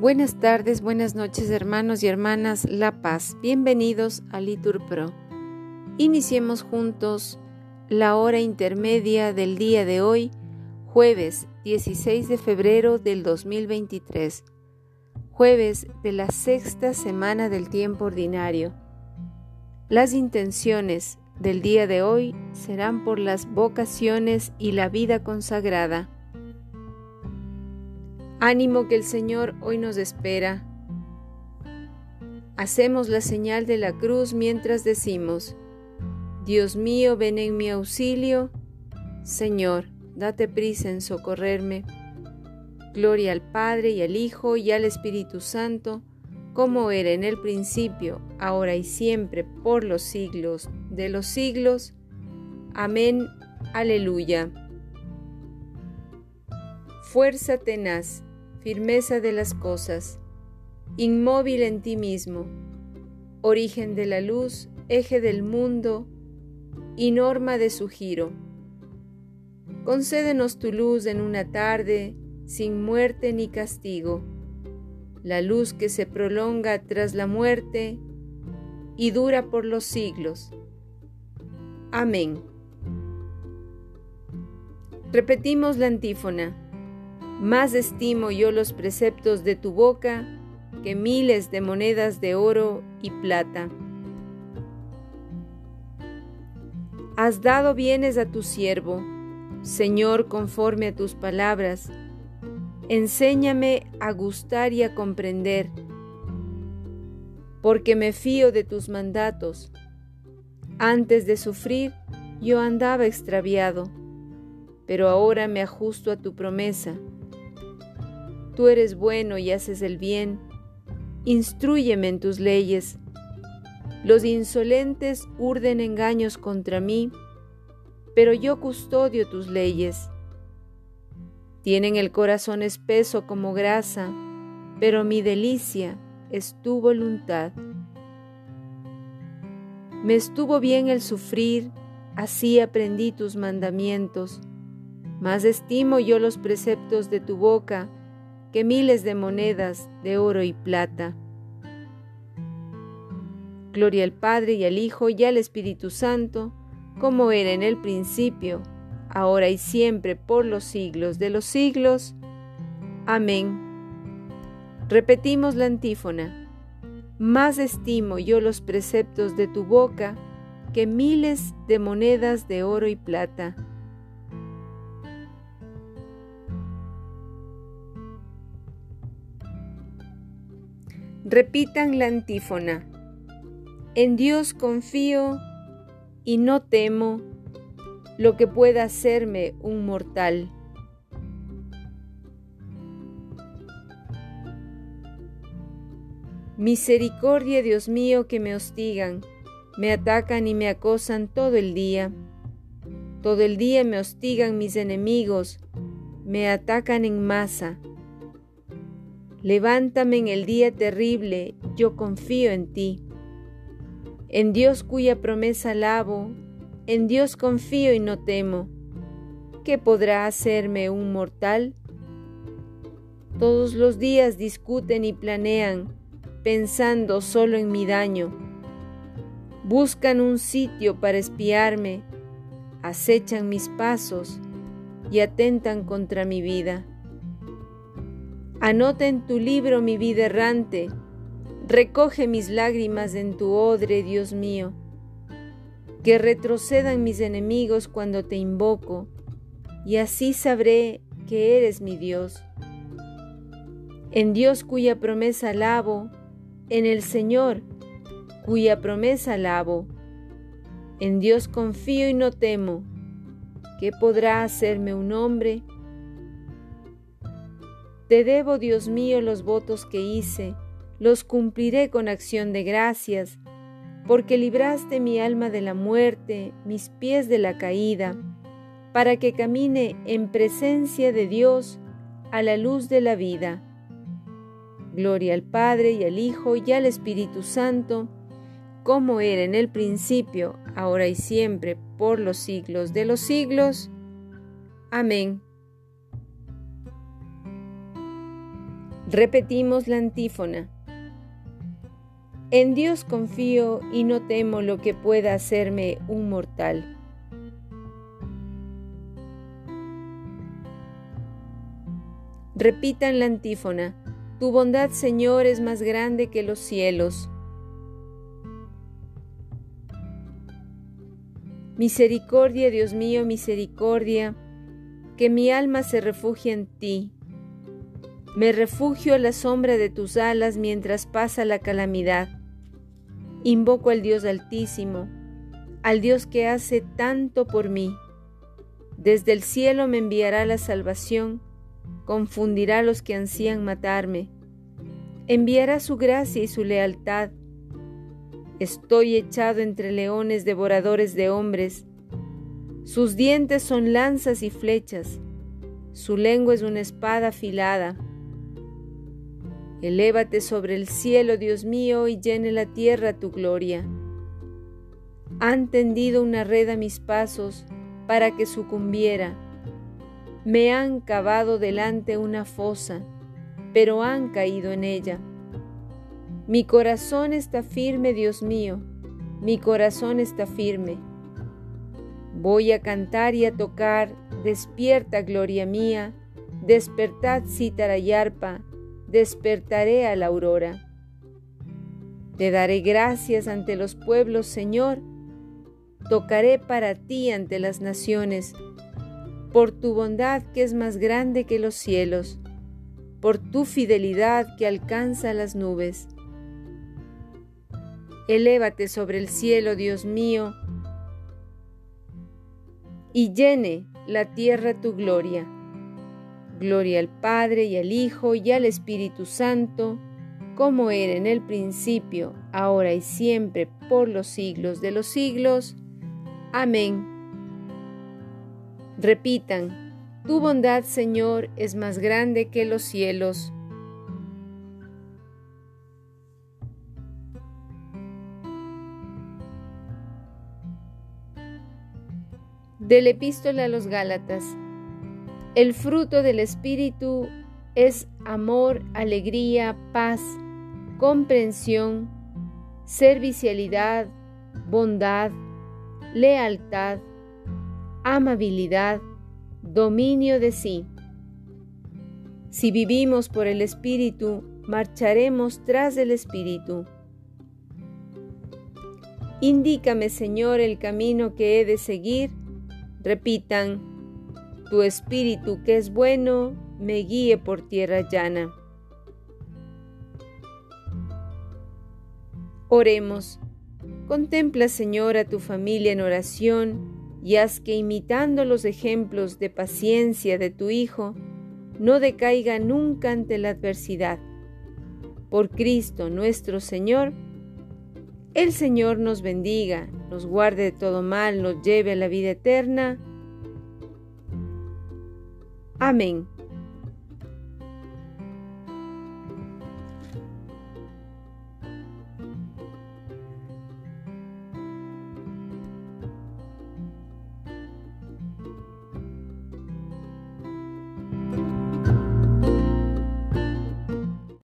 Buenas tardes, buenas noches hermanos y hermanas La Paz. Bienvenidos a Litur Pro. Iniciemos juntos la hora intermedia del día de hoy, jueves 16 de febrero del 2023, jueves de la sexta semana del tiempo ordinario. Las intenciones del día de hoy serán por las vocaciones y la vida consagrada. Ánimo que el Señor hoy nos espera. Hacemos la señal de la cruz mientras decimos, Dios mío, ven en mi auxilio. Señor, date prisa en socorrerme. Gloria al Padre y al Hijo y al Espíritu Santo, como era en el principio, ahora y siempre, por los siglos de los siglos. Amén. Aleluya. Fuerza tenaz firmeza de las cosas, inmóvil en ti mismo, origen de la luz, eje del mundo y norma de su giro. Concédenos tu luz en una tarde sin muerte ni castigo, la luz que se prolonga tras la muerte y dura por los siglos. Amén. Repetimos la antífona. Más estimo yo los preceptos de tu boca que miles de monedas de oro y plata. Has dado bienes a tu siervo, Señor, conforme a tus palabras. Enséñame a gustar y a comprender, porque me fío de tus mandatos. Antes de sufrir, yo andaba extraviado, pero ahora me ajusto a tu promesa Tú eres bueno y haces el bien. Instrúyeme en tus leyes. Los insolentes urden engaños contra mí, pero yo custodio tus leyes. Tienen el corazón espeso como grasa, pero mi delicia es tu voluntad. Me estuvo bien el sufrir, así aprendí tus mandamientos. Más estimo yo los preceptos de tu boca que miles de monedas de oro y plata. Gloria al Padre y al Hijo y al Espíritu Santo, como era en el principio, ahora y siempre, por los siglos de los siglos. Amén. Repetimos la antífona. Más estimo yo los preceptos de tu boca que miles de monedas de oro y plata. Repitan la antífona. En Dios confío y no temo lo que pueda hacerme un mortal. Misericordia, Dios mío, que me hostigan, me atacan y me acosan todo el día. Todo el día me hostigan mis enemigos, me atacan en masa Levántame en el día terrible, yo confío en ti. En Dios cuya promesa alabo, en Dios confío y no temo. ¿Qué podrá hacerme un mortal? Todos los días discuten y planean, pensando solo en mi daño. Buscan un sitio para espiarme, acechan mis pasos y atentan contra mi vida. Anota en tu libro mi vida errante, recoge mis lágrimas en tu odre, Dios mío. Que retrocedan mis enemigos cuando te invoco, y así sabré que eres mi Dios. En Dios cuya promesa alabo, en el Señor cuya promesa alabo. En Dios confío y no temo. ¿Qué podrá hacerme un hombre? Te debo, Dios mío, los votos que hice, los cumpliré con acción de gracias, porque libraste mi alma de la muerte, mis pies de la caída, para que camine en presencia de Dios a la luz de la vida. Gloria al Padre y al Hijo y al Espíritu Santo, como era en el principio, ahora y siempre, por los siglos de los siglos. Amén. Repetimos la antífona. En Dios confío y no temo lo que pueda hacerme un mortal. Repitan la antífona. Tu bondad, Señor, es más grande que los cielos. Misericordia, Dios mío, misericordia, que mi alma se refugie en ti. Me refugio a la sombra de tus alas mientras pasa la calamidad. Invoco al Dios Altísimo, al Dios que hace tanto por mí. Desde el cielo me enviará la salvación, confundirá a los que ansían matarme, enviará su gracia y su lealtad Estoy echado entre leones devoradores de hombres. Sus dientes son lanzas y flechas. Su lengua es una espada afilada. Elévate sobre el cielo, Dios mío, y llene la tierra tu gloria. Han tendido una red a mis pasos para que sucumbiera. Me han cavado delante una fosa, pero han caído en ella. Mi corazón está firme, Dios mío, mi corazón está firme. Voy a cantar y a tocar, despierta, gloria mía, despertad, cítara y arpa, despertaré a la aurora. Te daré gracias ante los pueblos, Señor, tocaré para ti ante las naciones, por tu bondad que es más grande que los cielos, por tu fidelidad que alcanza las nubes. Elévate sobre el cielo, Dios mío, y llene la tierra tu gloria. Gloria al Padre y al Hijo y al Espíritu Santo, como era en el principio, ahora y siempre, por los siglos de los siglos. Amén. Repitan, tu bondad, Señor, es más grande que los cielos. Del epístola a los Gálatas. El fruto del Espíritu es amor, alegría, paz, comprensión, servicialidad, bondad, lealtad, amabilidad, dominio de sí. Si vivimos por el Espíritu, marcharemos tras el Espíritu. Indícame, Señor, el camino que he de seguir Repitan, tu espíritu que es bueno, me guíe por tierra llana. Oremos. Contempla, Señor, a tu familia en oración y haz que imitando los ejemplos de paciencia de tu Hijo, no decaiga nunca ante la adversidad. Por Cristo nuestro Señor, el Señor nos bendiga, nos guarde de todo mal, nos lleve a la vida eterna. Amén.